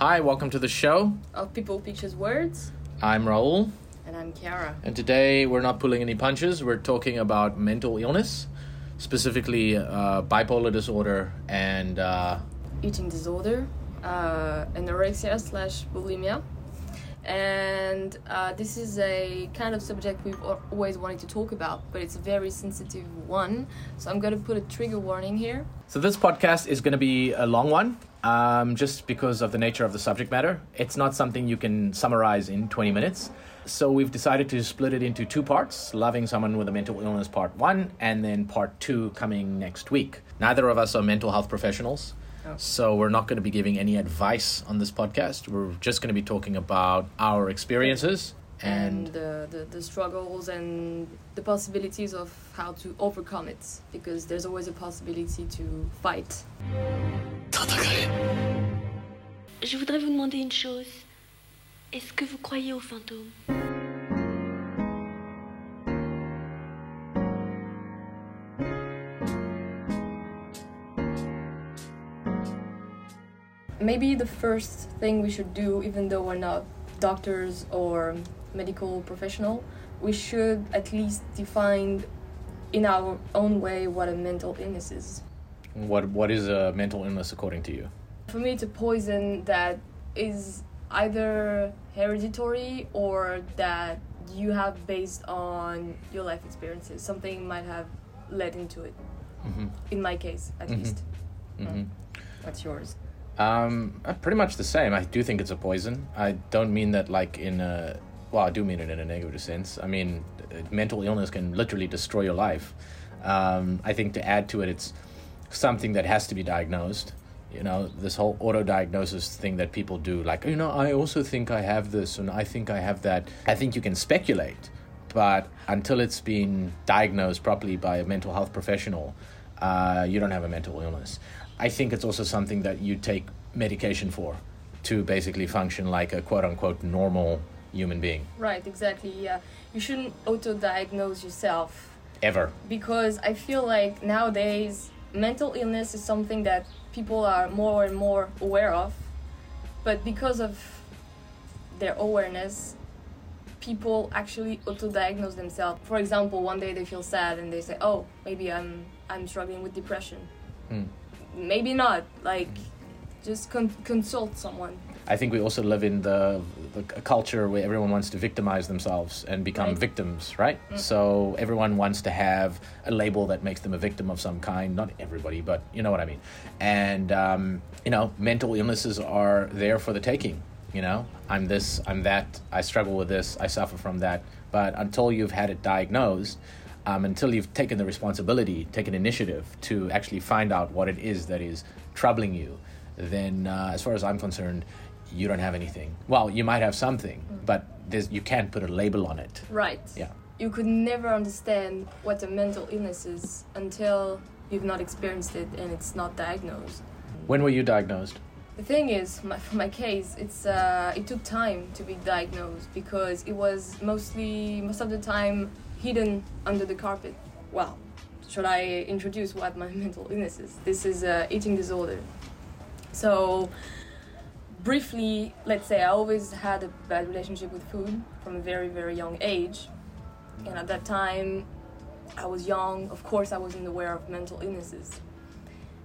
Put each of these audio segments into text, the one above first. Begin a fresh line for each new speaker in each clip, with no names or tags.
Hi, welcome to the show.
Of People Pictures Words.
I'm Raoul,
And I'm Chiara.
and today we're not pulling any punches. We're talking about mental illness, specifically uh, bipolar disorder and uh,
Eating disorder, uh, anorexia slash bulimia. And uh, this is a kind of subject we've always wanted to talk about, but it's a very sensitive one. So I'm going to put a trigger warning here.
So this podcast is going to be a long one, um, just because of the nature of the subject matter. It's not something you can summarize in 20 minutes. So we've decided to split it into two parts: loving someone with a mental illness, part one, and then part two coming next week. Neither of us are mental health professionals.
Oh.
So we're not going to be giving any advice on this podcast. We're just going to be talking about our experiences
and
and
the, the, the struggles and the possibilities of how to overcome it because there's always a possibility to fight.
Je voudrais vous demander une chose. Est-ce que vous croyez aux fantômes
maybe the first thing we should do even though we're not doctors or medical professional we should at least define in our own way what a mental illness is
what what is a mental illness according to you?
for me it's a poison that is either hereditary or that you have based on your life experiences something might have led into it
hmm
in my case at
Mhm.
least
hmm
what's yours
Um, uh, pretty much the same. I do think it's a poison. I don't mean that like in a well, I do mean it in a negative sense. I mean, mental illness can literally destroy your life. Um, I think to add to it, it's something that has to be diagnosed. You know, this whole auto-diagnosis thing that people do, like, you know, I also think I have this and I think I have that. I think you can speculate, but until it's been diagnosed properly by a mental health professional, uh, you don't have a mental illness. I think it's also something that you take medication for to basically function like a quote unquote normal human being.
right exactly yeah you shouldn't auto-diagnose yourself
Ever.
because I feel like nowadays mental illness is something that people are more and more aware of, but because of their awareness, people actually auto-diagnose themselves. For example, one day they feel sad and they say, "Oh, maybe I'm I'm struggling with depression."
Hmm.
Maybe not. Like, just con- consult someone.
I think we also live in the, the a culture where everyone wants to victimize themselves and become
Right.
victims, right? So everyone wants to have a label that makes them a victim of some kind. Not everybody, but you know what I mean. And um, you know, mental illnesses are there for the taking. You know, I'm this, I'm that. I struggle with this. I suffer from that. But until you've had it diagnosed, um, until you've taken the responsibility, taken initiative to actually find out what it is that is troubling you, then uh, as far as I'm concerned, you don't have anything. Well, you might have something, but there's, you can't put a label on it.
Right.
Yeah.
You could never understand what a mental illness is until you've not experienced it and it's not diagnosed.
When were you diagnosed?
The thing is, my, for my case, it's uh, it took time to be diagnosed because it was mostly most of the time hidden under the carpet. Well, should I introduce what my mental illness is? This is uh, eating disorder. So, briefly, let's say I always had a bad relationship with food from a very very young age, and at that time, I was young. Of course, I wasn't aware of mental illnesses.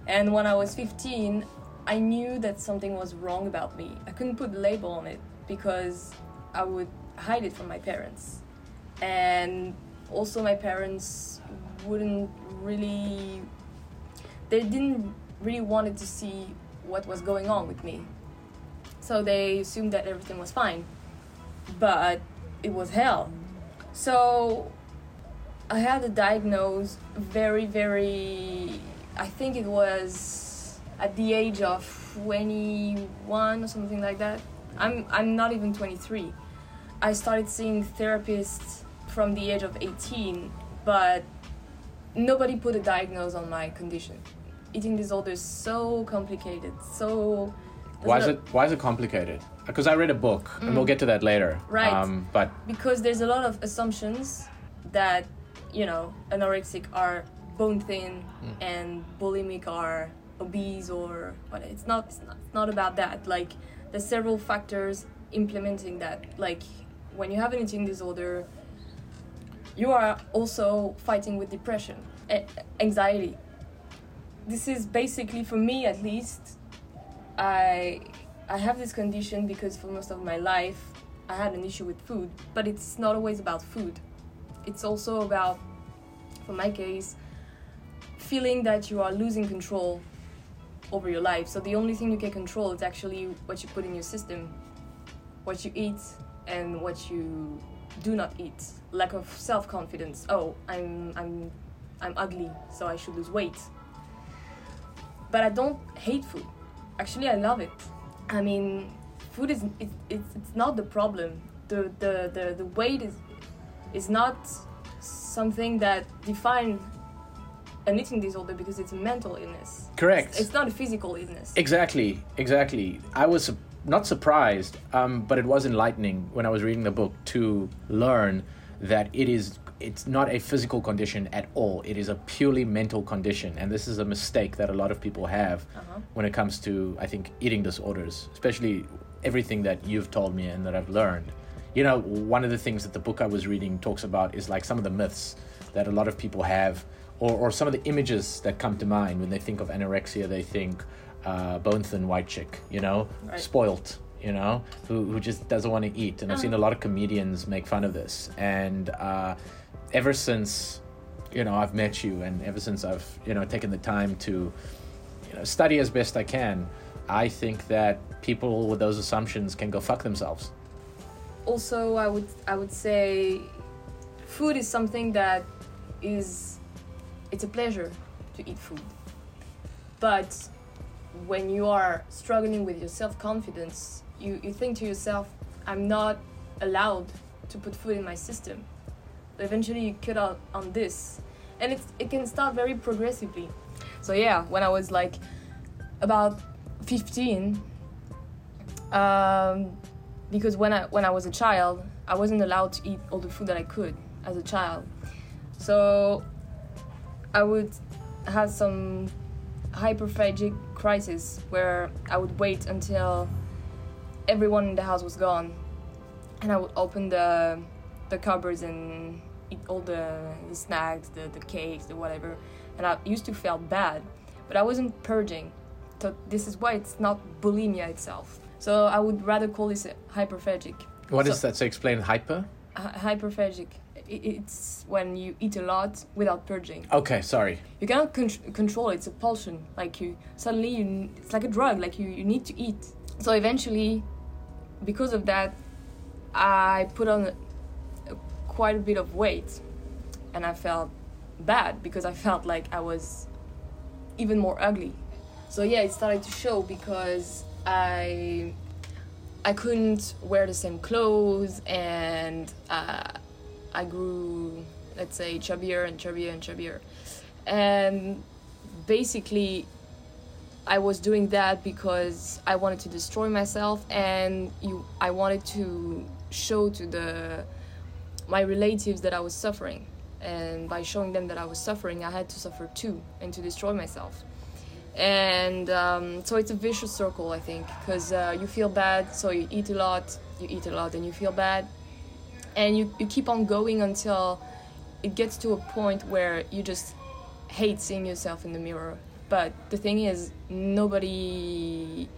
And when I was 15, I knew that something was wrong about me. I couldn't put a label on it because I would hide it from my parents. And also, my parents wouldn't really, they didn't really wanted to see what was going on with me. So they assumed that everything was fine. But it was hell. So I had a diagnosis very, very. I think it was at the age of 21 or something like that. I'm I'm not even 23. I started seeing therapists from the age of 18, but nobody put a diagnosis on my condition. Eating disorder is so complicated, so. There's
Why is it Why is it complicated? Because I read a book, and we'll get to that later.
Right.
Um, but
because there's a lot of assumptions that you know anorexic are bone thin and bulimic are obese or what it's not it's not, it's not about that like there's several factors implementing that. Like when you have an eating disorder, you are also fighting with depression, a- anxiety. This is basically for me at least. I I have this condition because for most of my life I had an issue with food, but it's not always about food. It's also about, for my case, feeling that you are losing control over your life. So the only thing you can control is actually what you put in your system, what you eat, and what you do not eat. Lack of self-confidence. Oh, I'm I'm I'm ugly, so I should lose weight. But I don't hate food. Actually, I love it. I mean, food is it, it's it's not the problem. The the the, the weight is is not something that defines an eating disorder because it's a mental illness.
Correct.
It's not a physical illness.
Exactly, exactly. I was su- not surprised, um, but it was enlightening when I was reading the book to learn that it is it's not a physical condition at all. It is a purely mental condition, and this is a mistake that a lot of people have
Uh-huh.
when it comes to I think eating disorders, especially everything that you've told me and that I've learned. You know, one of the things that the book I was reading talks about is like some of the myths that a lot of people have, or, or some of the images that come to mind when they think of anorexia. They think uh, bone thin white chick, you know,
Right.
spoilt, you know, who, who just doesn't want to eat. And I've seen a lot of comedians make fun of this. And uh, ever since, you know, I've met you and ever since I've, you know, taken the time to, you know, study as best I can, I think that people with those assumptions can go fuck themselves.
also i would i would say food is something that is it's a pleasure to eat food but when you are struggling with your self-confidence you, you think to yourself i'm not allowed to put food in my system. But eventually you cut out on this. And it's, it can start very progressively. So yeah when i was like about 15 um, because when I when I was a child, I wasn't allowed to eat all the food that I could as a child. So I would have some hyperphagic crisis where I would wait until everyone in the house was gone, and I would open the the cupboards and eat all the, the snacks, the, the cakes, the whatever. And I used to feel bad, but I wasn't purging. So this is why it's not bulimia itself. So I would rather call this hyperphagic.
What
So-
is that? So explain hyper?
Hy- hyperphagic. It's when you eat a lot without purging.
Okay, sorry.
You cannot con- control it. It's a pulsion. Like you suddenly you it's like a drug. Like you you need to eat. So eventually, because of that, I put on quite a bit of weight, and I felt bad because I felt like I was even more ugly. So yeah, it started to show because I I couldn't wear the same clothes and uh, I grew, let's say, chubbier and chubbier and chubbier. And basically, I was doing that because I wanted to destroy myself and you, I wanted to show to the my relatives that I was suffering. And by showing them that I was suffering, I had to suffer too and to destroy myself. And um, so it's a vicious circle i think because uh, you feel bad so you eat a lot you eat a lot and you feel bad. And you, you keep on going until it gets to a point where you just hate seeing yourself in the mirror but the thing is nobody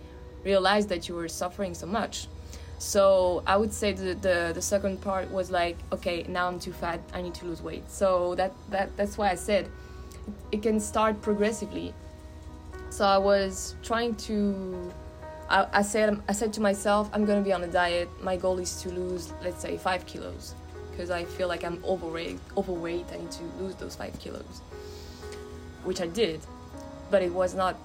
realized that you were suffering so much so i would say the, the, the second part was like okay now i'm too fat i need to lose weight so that, that that's why i said it can start progressively so I was trying to. I, I said I said to myself, I'm gonna be on a diet. My goal is to lose, let's say, five kilos, because I feel like I'm overweight. Overweight. I need to lose those five kilos, which I did, but it was not.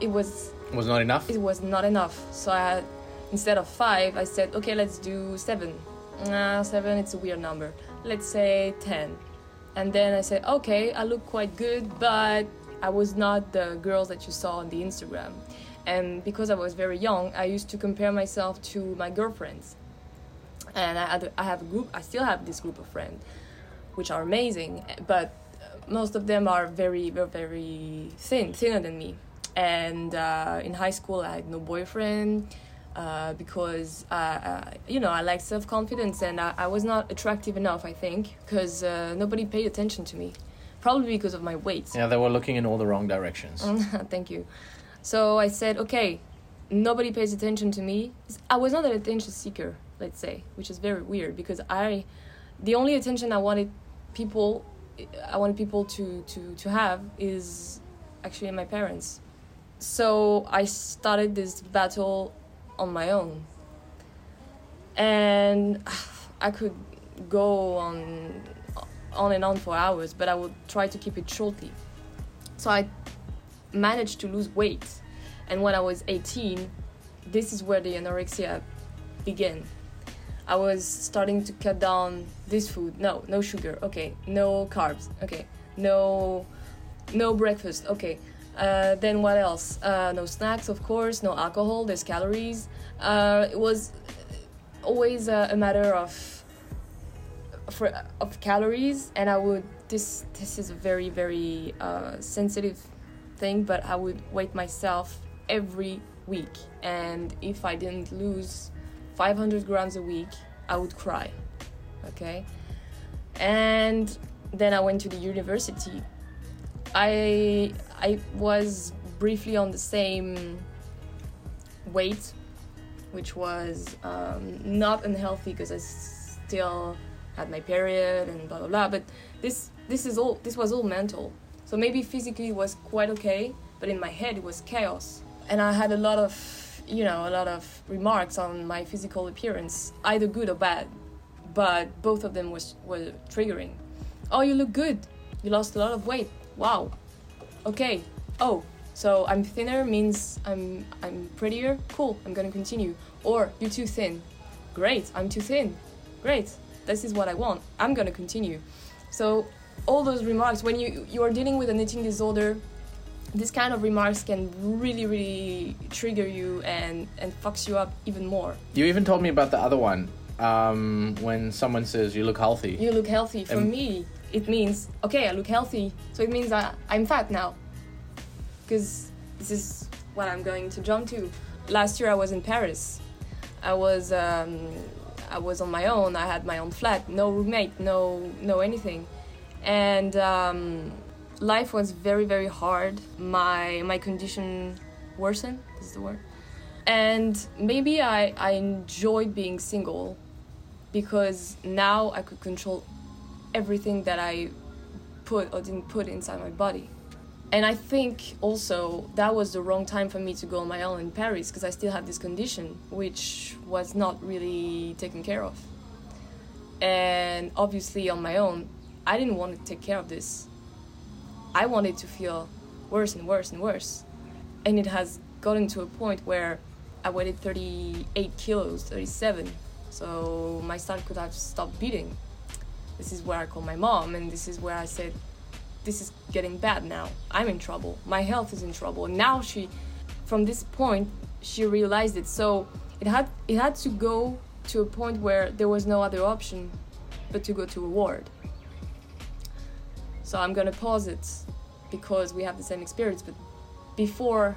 It was
Was not enough?
it was not enough. So I had, instead of five, I said, okay, let's do seven. Nah, seven, it's a weird number. Let's say ten. And then I said, okay, I look quite good, but I was not the girls that you saw on the Instagram. And because I was very young, I used to compare myself to my girlfriends. And I, had, I have a group, I still have this group of friends, which are amazing, but most of them are very, very, very thin, thinner than me. And uh, in high school, I had no boyfriend. uh, because uh, uh, you know I lack self confidence and I, I, was not attractive enough. I think because uh, nobody paid attention to me, probably because of my weight.
Yeah, they were looking in all the wrong directions.
Thank you. So I said, okay, nobody pays attention to me. I was not an attention seeker, let's say, which is very weird because I, the only attention I wanted people, I wanted people to to to have is actually my parents. So I started this battle on my own. And I could go on on and on for hours, but I would try to keep it shortly. So I managed to lose weight. And when I was 18, this is where the anorexia began. I was starting to cut down this food. No, no sugar. Okay. No carbs. Okay. No no breakfast. Okay. Uh, then what else? Uh, no snacks, of course. No alcohol. There's calories. Uh, it was always a, matter of for, of calories, and I would this this is a very very uh, sensitive thing, but I would weight myself every week, and if I didn't lose 500 grams a week, I would cry. Okay, and then I went to the university I I was briefly on the same weight, which was um, not unhealthy because I still had my period and blah blah blah. But this this is all this was all mental. So maybe physically it was quite okay, but in my head it was chaos. And I had a lot of you know a lot of remarks on my physical appearance, either good or bad. But both of them was were triggering. Oh, you look good. You lost a lot of weight wow, okay, oh, so I'm thinner means I'm I'm prettier. Cool, I'm gonna continue. Or you're too thin. Great, I'm too thin. Great, this is what I want. I'm gonna continue. So all those remarks when you you are dealing with an eating disorder, this kind of remarks can really really trigger you and and fucks you up even more.
You even told me about the other one. Um, when someone says you look healthy.
You look healthy. For um, me, it means okay i look healthy so it means I, i'm fat now because this is what i'm going to jump to last year i was in paris i was um, i was on my own i had my own flat no roommate no no anything and um, life was very very hard my my condition worsened is the word and maybe i i enjoyed being single because now i could control everything that I put or didn't put inside my body. And I think also that was the wrong time for me to go on my own in Paris because I still had this condition which was not really taken care of. And obviously, on my own, I didn't want to take care of this. I wanted to feel worse and worse and worse. And it has gotten to a point where I weighed 38 kilos, 37. So my stomach could have stopped beating this is where I called my mom, and this is where I said, This is getting bad now. I'm in trouble. My health is in trouble. And now she, from this point, she realized it. So it had it had to go to a point where there was no other option but to go to a ward. So I'm gonna pause it because we have the same experience. But before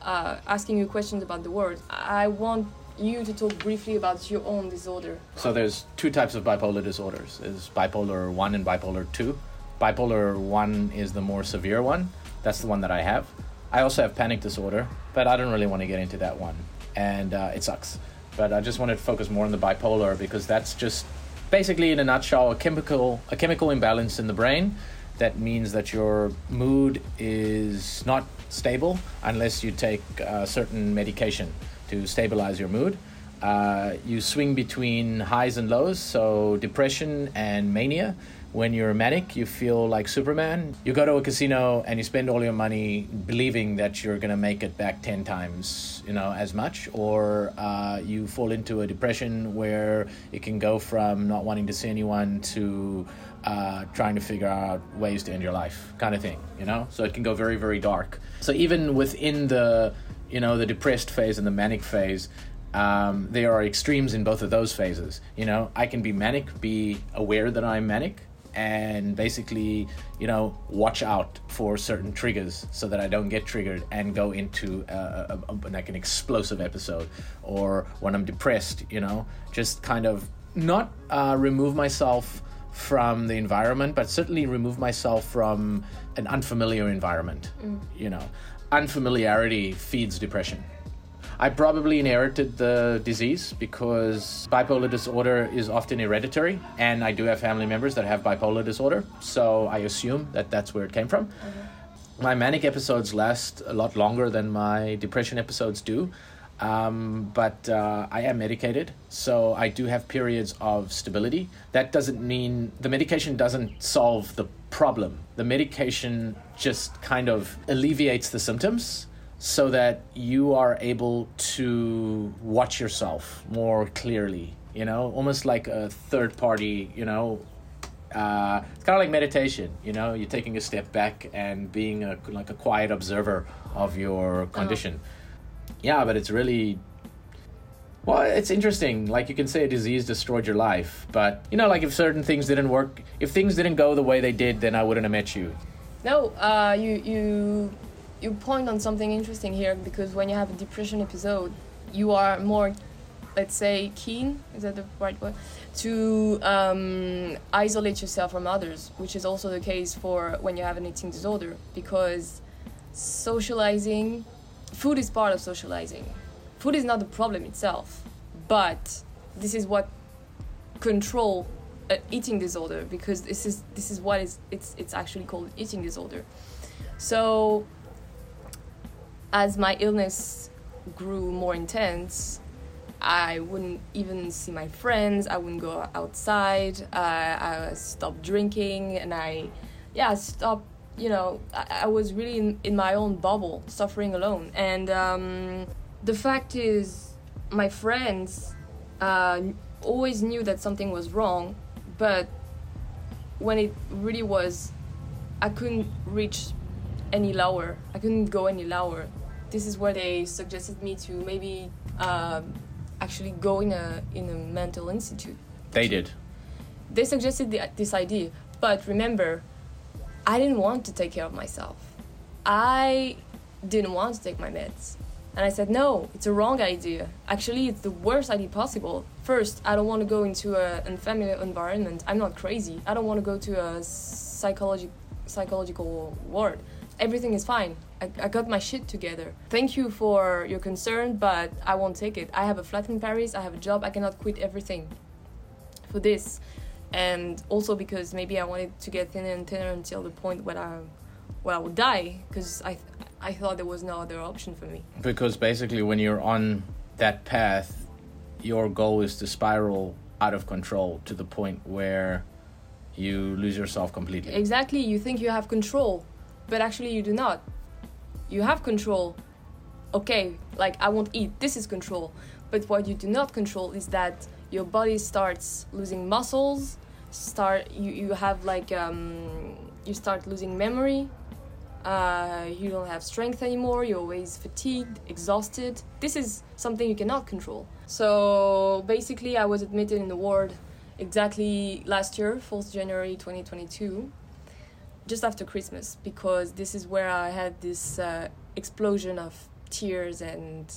uh, asking you questions about the word, I want you to talk briefly about your own disorder.
So there's two types of bipolar disorders. There's bipolar 1 and bipolar 2. Bipolar 1 is the more severe one. That's the one that I have. I also have panic disorder, but I don't really want to get into that one. And uh, it sucks. But I just wanted to focus more on the bipolar because that's just basically in a nutshell a chemical a chemical imbalance in the brain that means that your mood is not stable unless you take a certain medication to stabilize your mood. Uh, you swing between highs and lows, so depression and mania. When you're manic, you feel like Superman. You go to a casino and you spend all your money believing that you're gonna make it back ten times, you know, as much. Or uh, you fall into a depression where it can go from not wanting to see anyone to uh, trying to figure out ways to end your life, kind of thing, you know. So it can go very, very dark. So even within the you know, the depressed phase and the manic phase, um, there are extremes in both of those phases. You know, I can be manic, be aware that I'm manic, and basically, you know, watch out for certain triggers so that I don't get triggered and go into a, a, a, like an explosive episode. Or when I'm depressed, you know, just kind of not uh, remove myself from the environment, but certainly remove myself from an unfamiliar environment. Mm. You know, unfamiliarity feeds depression. I probably inherited the disease because bipolar disorder is often hereditary, and I do have family members that have bipolar disorder, so I assume that that's where it came from. Mm-hmm. My manic episodes last a lot longer than my depression episodes do, um, but uh, I am medicated, so I do have periods of stability. That doesn't mean the medication doesn't solve the problem. The medication just kind of alleviates the symptoms so that you are able to watch yourself more clearly you know? Almost like a third party you know? Uh, it's kind of like meditation you know? You're taking a step back and being a, like a quiet observer of your condition yeah but it's really well it's interesting like you can say a disease destroyed your life but you know like if certain things didn't work if things didn't go the way they did then i wouldn't have met you
No, uh, you you you point on something interesting here because when you have a depression episode, you are more, let's say, keen. Is that the right word? To um, isolate yourself from others, which is also the case for when you have an eating disorder because socializing, food is part of socializing. Food is not the problem itself, but this is what control an eating disorder because this is this is what is it's it's actually called eating disorder. So as my illness grew more intense, I wouldn't even see my friends. I wouldn't go outside. Uh, I stopped drinking, and I, yeah, stopped. You know, I, I was really in, in my own bubble, suffering alone. And um, the fact is, my friends uh, always knew that something was wrong, but when it really was, I couldn't reach any lower. I couldn't go any lower. This is where they suggested me to maybe um, actually go in a in a mental institute.
they did
They suggested the, this idea, but remember, I didn't want to take care of myself. I didn't want to take my meds. And I said, no, it's a wrong idea. Actually, it's the worst idea possible. First, I don't want to go into a unfamiliar environment. I'm not crazy. I don't want to go to a psychology, psychological ward. Everything is fine. I, I got my shit together. Thank you for your concern, but I won't take it. I have a flat in Paris. I have a job. I cannot quit everything for this. And also because maybe I wanted to get thinner and thinner until the point where I, where I would die. Because I, I thought there was no other option for me.
because basically when you're on that path your goal is to spiral out of control to the point where you lose yourself completely
Exactly, you think you have control, but actually you do not. You have control. Okay, like I won't eat, this is control. But what you do not control is that your body starts losing muscles, start you, you have like um, you start losing memory. Uh, you don't have strength anymore. You're always fatigued, exhausted. This is something you cannot control. So basically, I was admitted in the ward exactly last year, 4th January 2022, just after Christmas, because this is where I had this uh, explosion of tears and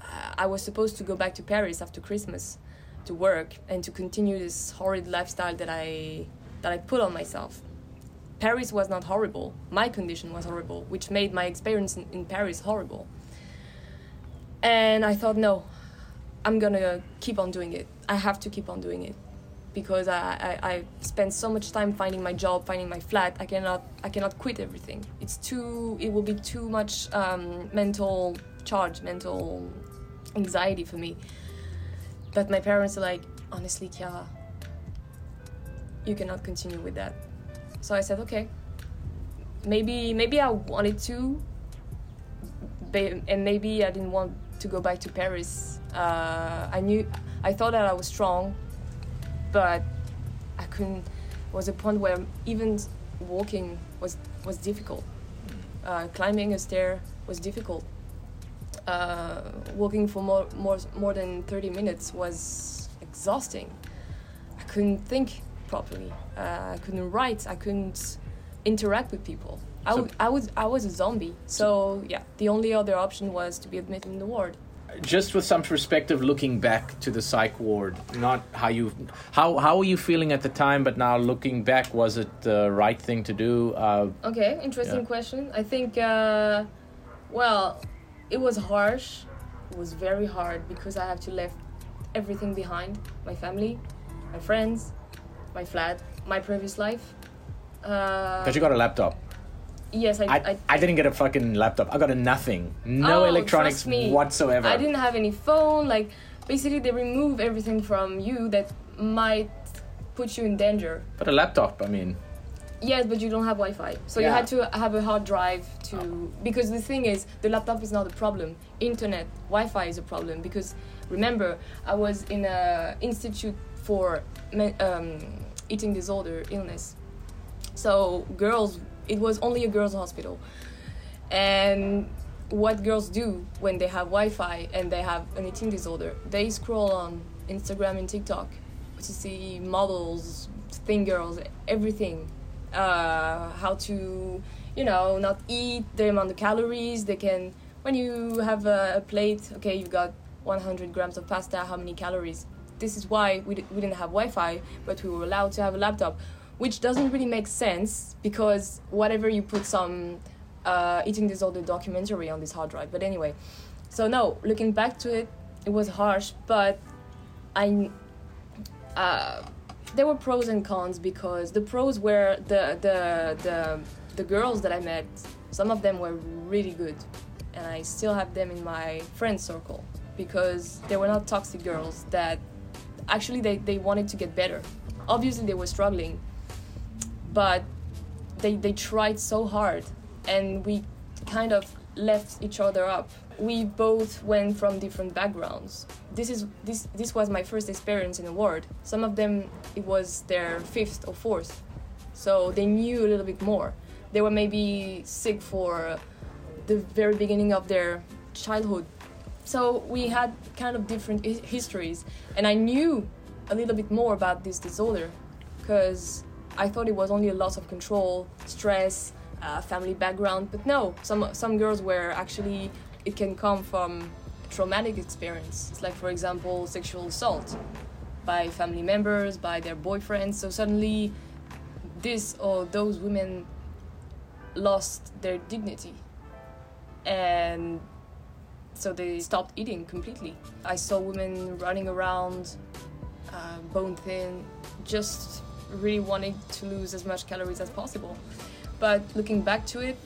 uh, I was supposed to go back to Paris after Christmas to work and to continue this horrid lifestyle that I that I put on myself. Paris was not horrible. My condition was horrible, which made my experience in, in Paris horrible. And I thought, no, I'm gonna keep on doing it. I have to keep on doing it because I, I, I spent so much time finding my job, finding my flat. I cannot I cannot quit everything. It's too it will be too much um, mental charge, mental anxiety for me. But my parents are like, honestly, Chiara, you cannot continue with that. So I said, okay. Maybe maybe I wanted to, and maybe I didn't want to go back to Paris. Uh, I knew I thought that I was strong, but I couldn't. Was a point where even walking was was difficult. Uh, climbing a stair was difficult. Uh, walking for more more more than thirty minutes was exhausting. I couldn't think properly. Uh, I couldn't write. I couldn't interact with people. I,
So-
w- I was I was a zombie. So yeah, the only other option was to be admitted in the ward.
Just with some perspective, looking back to the psych ward, not how you how how were you feeling at the time, but now looking back, was it the right thing to do? Uh,
Okay, interesting
Yeah.
question. I think, uh, well, it was harsh. It was very hard because I have to leave everything behind: my family, my friends, my flat, my previous life. Uh,
Because you got a laptop.
yes, I,
I,
I,
I didn't get a fucking laptop. I got a nothing. No
Oh,
electronics
trust me.
whatsoever.
I didn't have any phone. Like, basically, they remove everything from you that might put you in danger.
But a laptop, I mean,
Yes, but you don't have Wi-Fi, so you had to have a hard drive to. Because the thing is, the laptop is not a problem. Internet, Wi-Fi is a problem. Because remember, I was in a institute for me- um, eating disorder illness. So girls, it was only a girls' hospital, and what girls do when they have Wi-Fi and they have an eating disorder, they scroll on Instagram and TikTok to see models, thin girls, everything. Uh, how to, you know, not eat the amount of calories they can. When you have a, a plate, okay, you've got 100 grams of pasta. How many calories? This is why we, d- we didn't have Wi-Fi, but we were allowed to have a laptop, which doesn't really make sense because whatever you put some uh, eating disorder documentary on this hard drive. But anyway, so no, looking back to it, it was harsh, but I uh, there were pros and cons because the pros were the the the the girls that I met. Some of them were really good, and I still have them in my friend circle because they were not toxic girls. That actually they they wanted to get better. Obviously they were struggling, but they they tried so hard, and we kind of left each other up. We both went from different backgrounds. This is this this was my first experience in a ward. Some of them it was their fifth or fourth, so they knew a little bit more. They were maybe sick for the very beginning of their childhood. So we had kind of different hi- histories, and I knew a little bit more about this disorder because I thought it was only a loss of control, stress, uh, family background. But no, some some girls were actually it can come from traumatic experience. It's like, for example, sexual assault by family members, by their boyfriends. So suddenly, this or those women lost their dignity, and so they stopped eating completely. I saw women running around, uh, bone thin, just really wanting to lose as much calories as possible. But looking back to it,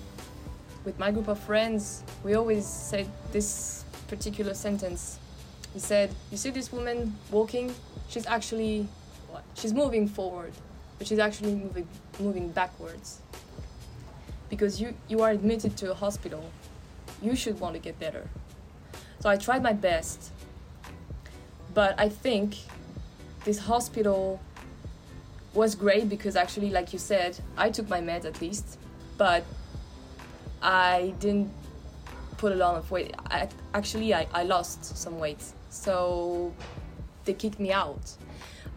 with my group of friends, we always said this particular sentence. We said, "You see this woman walking? She's actually? She's moving forward, but she's actually moving moving backwards. Because you you are admitted to a hospital, you should want to get better. So I tried my best, but I think this hospital was great because actually, like you said, I took my meds at least, but I didn't put a lot of weight. I, actually, I, I lost some weight, so they kicked me out.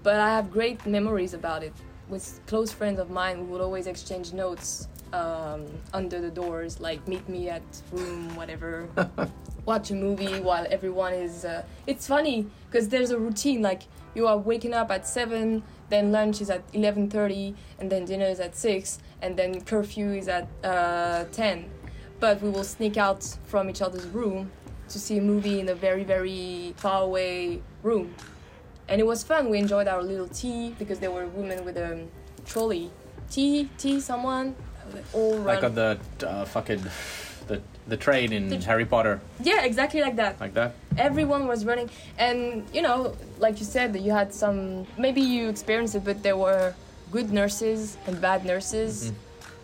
But I have great memories about it. With close friends of mine, we would always exchange notes um, under the doors, like meet me at room, whatever. Watch a movie while everyone is. Uh, it's funny because there's a routine. Like you are waking up at seven, then lunch is at eleven thirty, and then dinner is at six, and then curfew is at uh, ten. But we will sneak out from each other's room to see a movie in a very very far away room and it was fun. We enjoyed our little tea because there were women with a trolley. Tea, tea, someone, all
like on the uh, fucking the the train in
The-
Harry Potter,
yeah, exactly like that.
like that.
Everyone was running, and you know, like you said, that you had some. Maybe you experienced it, but there were good nurses and bad nurses.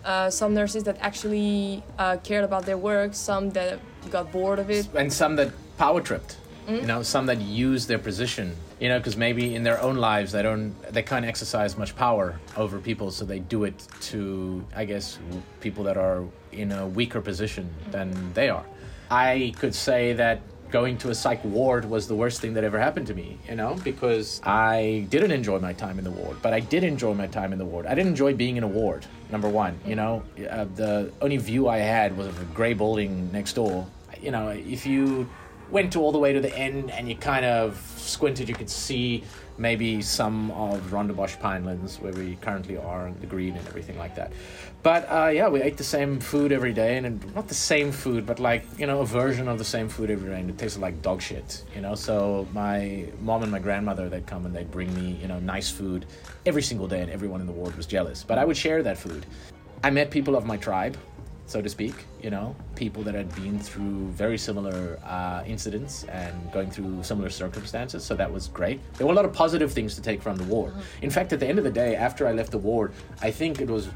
Uh, some nurses that actually uh, cared about their work, some that got bored of it.
and some that power tripped
Mm.
you know some that used their position you know because maybe in their own lives they don't they can't exercise much power over people so they do it to i guess people that are in a weaker position than they are i could say that going to a psych ward was the worst thing that ever happened to me, you know, because I didn't enjoy my time in the ward, but I did enjoy my time in the ward. I didn't enjoy being in a ward, number one, you know. Uh, the only view I had was of a gray building next door. You know, if you went to all the way to the end and you kind of squinted, you could see maybe some of Rondebosch Pinelands where we currently are, and the green and everything like that. But uh, yeah, we ate the same food every day, and not the same food, but like you know a version of the same food every day, and it tasted like dog shit. You know, so my mom and my grandmother they'd come and they'd bring me you know nice food every single day, and everyone in the ward was jealous. But I would share that food. I met people of my tribe so to speak, you know, people that had been through very similar uh, incidents and going through similar circumstances. So that was great. There were a lot of positive things to take from the ward. In fact, at the end of the day, after I left the ward, I think it was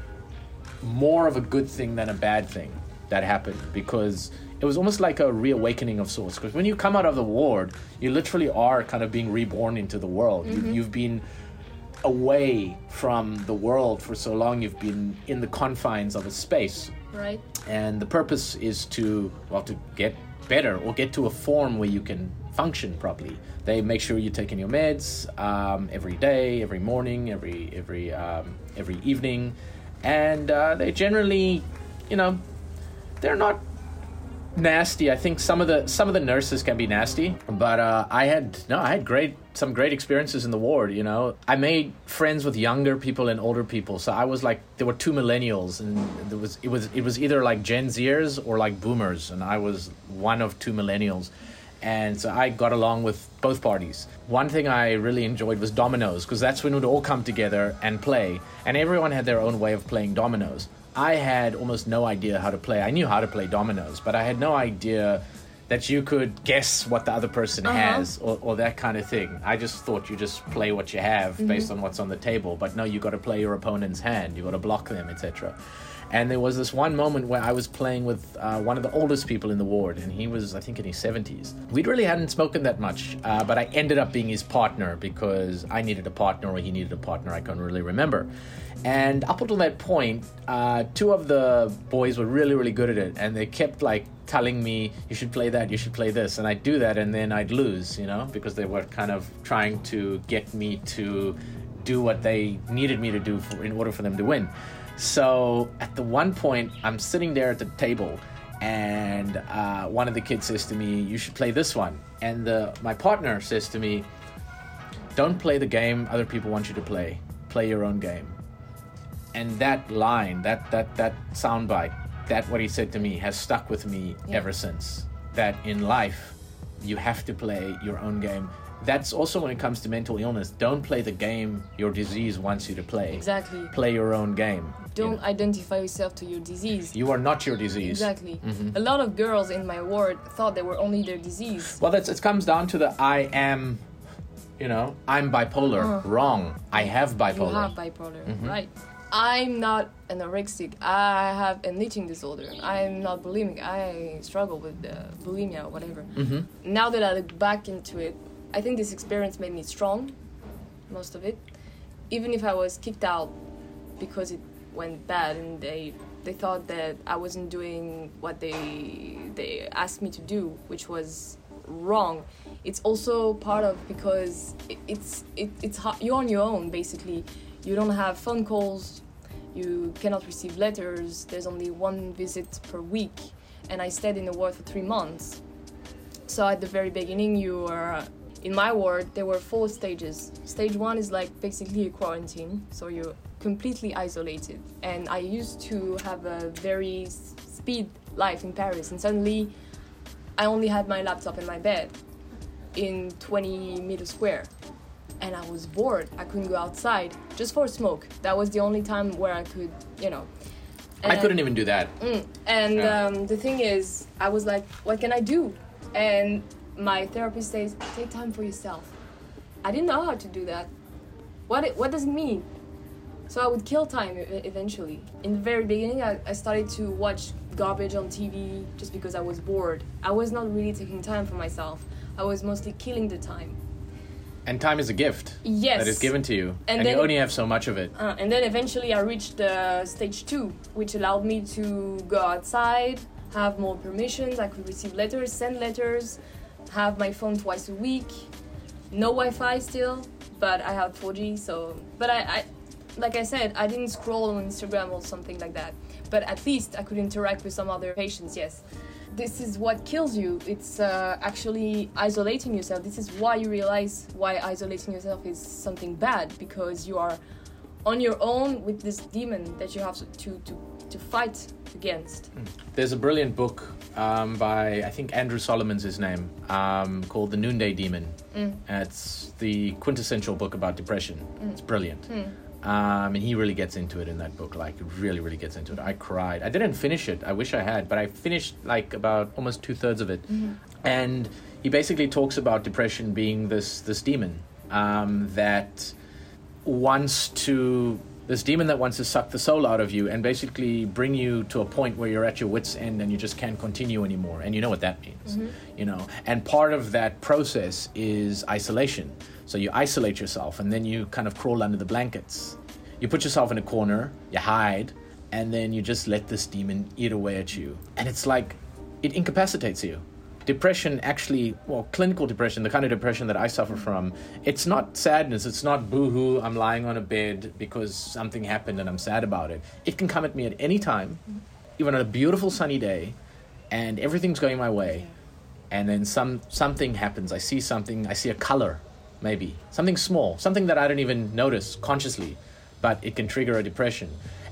more of a good thing than a bad thing that happened because it was almost like a reawakening of sorts. Because when you come out of the ward, you literally are kind of being reborn into the world. You, you've been away from the world for so long, you've been in the confines of a space
Right.
and the purpose is to well to get better or get to a form where you can function properly they make sure you're taking your meds um, every day every morning every every um, every evening and uh, they generally you know they're not nasty i think some of the some of the nurses can be nasty but uh, i had no i had great some great experiences in the ward you know i made friends with younger people and older people so i was like there were two millennials and there was it was it was either like gen zers or like boomers and i was one of two millennials and so I got along with both parties. One thing I really enjoyed was dominoes because that's when we'd all come together and play, and everyone had their own way of playing dominoes. I had almost no idea how to play. I knew how to play dominoes, but I had no idea that you could guess what the other person uh-huh. has or, or that kind of thing. I just thought you just play what you have mm-hmm. based on what's on the table, but no, you got to play your opponent's hand, you got to block them, etc. And there was this one moment where I was playing with uh, one of the oldest people in the ward, and he was, I think, in his 70s. We'd really hadn't spoken that much, uh, but I ended up being his partner because I needed a partner or he needed a partner. I can't really remember. And up until that point, uh, two of the boys were really, really good at it, and they kept like telling me, "You should play that, you should play this," and I'd do that, and then I'd lose, you know, because they were kind of trying to get me to do what they needed me to do for, in order for them to win. So at the one point, I'm sitting there at the table, and uh, one of the kids says to me, "You should play this one," and the, my partner says to me, "Don't play the game other people want you to play. Play your own game." And that line, that that that soundbite, that what he said to me has stuck with me
Yeah.
ever since. That in life, you have to play your own game. That's also when it comes to mental illness. Don't play the game your disease wants you to play.
Exactly.
Play your own game.
Don't
know.
identify yourself to your disease.
You are not your disease.
Exactly.
Mm-hmm.
A lot of girls in my ward thought they were only their disease.
Well, that's it comes down to the I am, you know, I'm bipolar. Wrong. I have
Uh-huh. You
bipolar.
have bipolar,
Mm-hmm.
right? I'm not anorexic. I have an eating disorder. I'm not bulimic. I struggle with uh, bulimia or whatever.
mm-hmm.
Now that I look back into it, I think this experience made me strong, most of it. Even if I was kicked out because it went bad and they they thought that I wasn't doing what they they asked me to do, which was wrong. It's also part of because it, it's it, it's you're on your own basically. You don't have phone calls. You cannot receive letters. There's only one visit per week, and I stayed in the ward for three months. So at the very beginning, you were in my ward. There were four stages. Stage one is like basically a quarantine, so you're completely isolated. And I used to have a very speed life in Paris, and suddenly, I only had my laptop and my bed in 20 meters square. And I was bored. I couldn't go outside just for a smoke. That was the only time where I could, you know.
I couldn't even do that.
Mm. And
Yeah.
um, the thing is, I was like, what can I do? And my therapist says, take time for yourself. I didn't know how to do that. What, it, what does it mean? So I would kill time eventually. In the very beginning, I, I started to watch garbage on TV just because I was bored. I was not really taking time for myself. I was mostly killing the time.
And time is a gift
Yes.
that is given to you, and,
And
you only have so much of it.
Uh, and then eventually I reached the stage two, which allowed me to go outside, have more permissions. I could receive letters, send letters, have my phone twice a week. No Wi-Fi still, but I have 4G. So, but I, I like I said, I didn't scroll on Instagram or something like that. But at least I could interact with some other patients. Yes, this is what kills you. It's uh, actually isolating yourself. This is why you realize why isolating yourself is something bad because you are on your own with this demon that you have to to, to fight against.
There's a brilliant book um, by I think Andrew Solomon's his name um, called The Noonday Demon.
Mm.
It's the quintessential book about depression. It's brilliant.
Mm.
Um, and he really gets into it in that book, like really, really gets into it. I cried. I didn't finish it. I wish I had, but I finished like about almost two thirds of it. And he basically talks about depression being this this demon um, that wants to this demon that wants to suck the soul out of you and basically bring you to a point where you're at your wits end and you just can't continue anymore. And you know what that means mm-hmm. you know? And part of that process is isolation. So you isolate yourself and then you kind of crawl under the blankets. You put yourself in a corner you hide and then you just let this demon eat away at you. And it's like it incapacitates you depression actually well clinical depression the kind of depression that i suffer mm. from it's not sadness it's not boohoo i'm lying on a bed because something happened and i'm sad about it. It can come at me at any time mm. even on a beautiful sunny day and everything's going my way. And then some something happens. I see something i see a color maybe. Something small something that i don't even notice consciously but it can trigger a depression.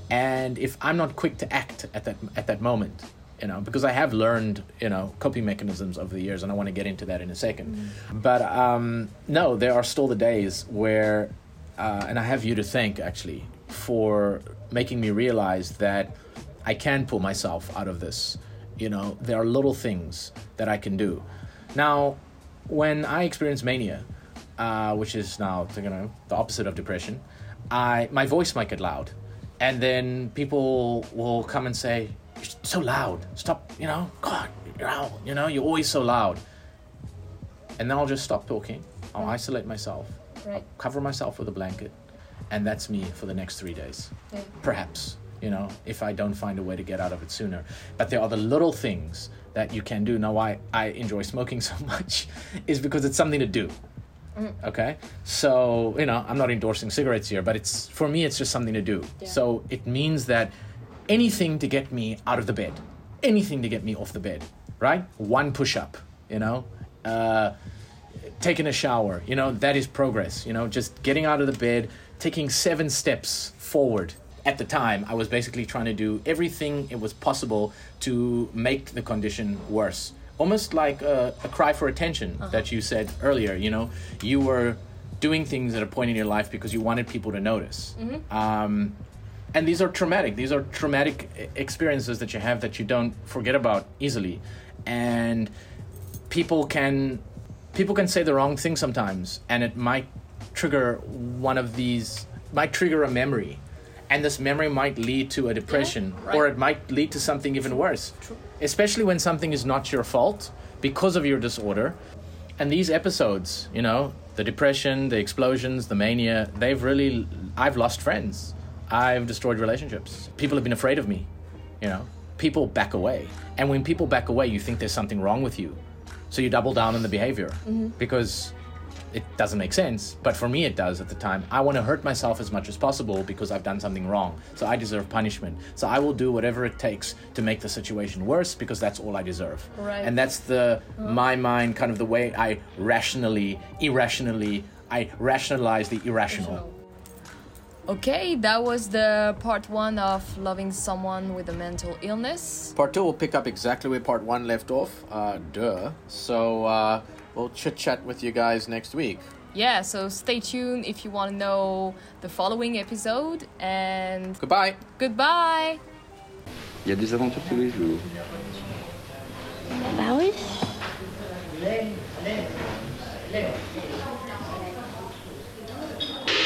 And if i'm not quick to act at that at that moment you know because i have learned you know coping mechanisms over the years and i want to get into that in a 2nd but um, no there are still the days where uh, and i have you to thank actually for making me realize that i can pull myself out of this. You know there are little things that i can do. Now when i experience mania uh, which is now you know the opposite of depression i my voice might get loud and then people will come and say you're so loud. Stop you know? God you're out you know? You're always so loud. And then i'll just stop talking. I'll mm-hmm. isolate myself.
Right.
I'll cover myself with a blanket. And that's me for the next three days.
Yeah.
perhaps you know if i don't find a way to get out of it sooner. But there are the little things that you can do. Now why i enjoy smoking so much is because it's something to do. Mm-hmm. Okay? So you know i'm not endorsing cigarettes here but it's for me it's just something to do.
Yeah.
so it means that anything to get me out of the bed. Anything to get me off the bed right? One push-up you know? Uh, taking a shower you know? That is progress you know? Just getting out of the bed taking seven steps forward. At the time i was basically trying to do everything it was possible to make the condition worse. Almost like a, a cry for attention that you said earlier you know? You were doing things at a point in your life because you wanted people to notice. Um, and these are traumatic. These are traumatic experiences that you have that you don't forget about easily. And people can people can say the wrong thing sometimes and it might trigger one of these might trigger a memory. And this memory might lead to a depression
right.
or it might lead to something even worse. Especially when something is not your fault because of your disorder. And these episodes you know the depression the explosions the mania they've really i've lost friends i've destroyed relationships. People have been afraid of me you know? People back away. And when people back away you think there's something wrong with you. So you double down on the behavior. Mm-hmm. Because it doesn't make sense but for me it does at the time. I want to hurt myself as much as possible because i've done something wrong. So i deserve punishment. So i will do whatever it takes to make the situation worse because that's all i deserve.
Right.
and that's the uh-huh. my mind kind of the way i rationally irrationally i rationalize the irrational
Okay, that was the part one of loving someone with a mental illness.
Part two will pick up exactly where part one left off. Uh, duh. So uh, we'll chit chat with you guys next week.
Yeah, so stay tuned if you want to know the following episode. And
Goodbye.
goodbye!
Il y a des aventures tous les jours.
Bah oui.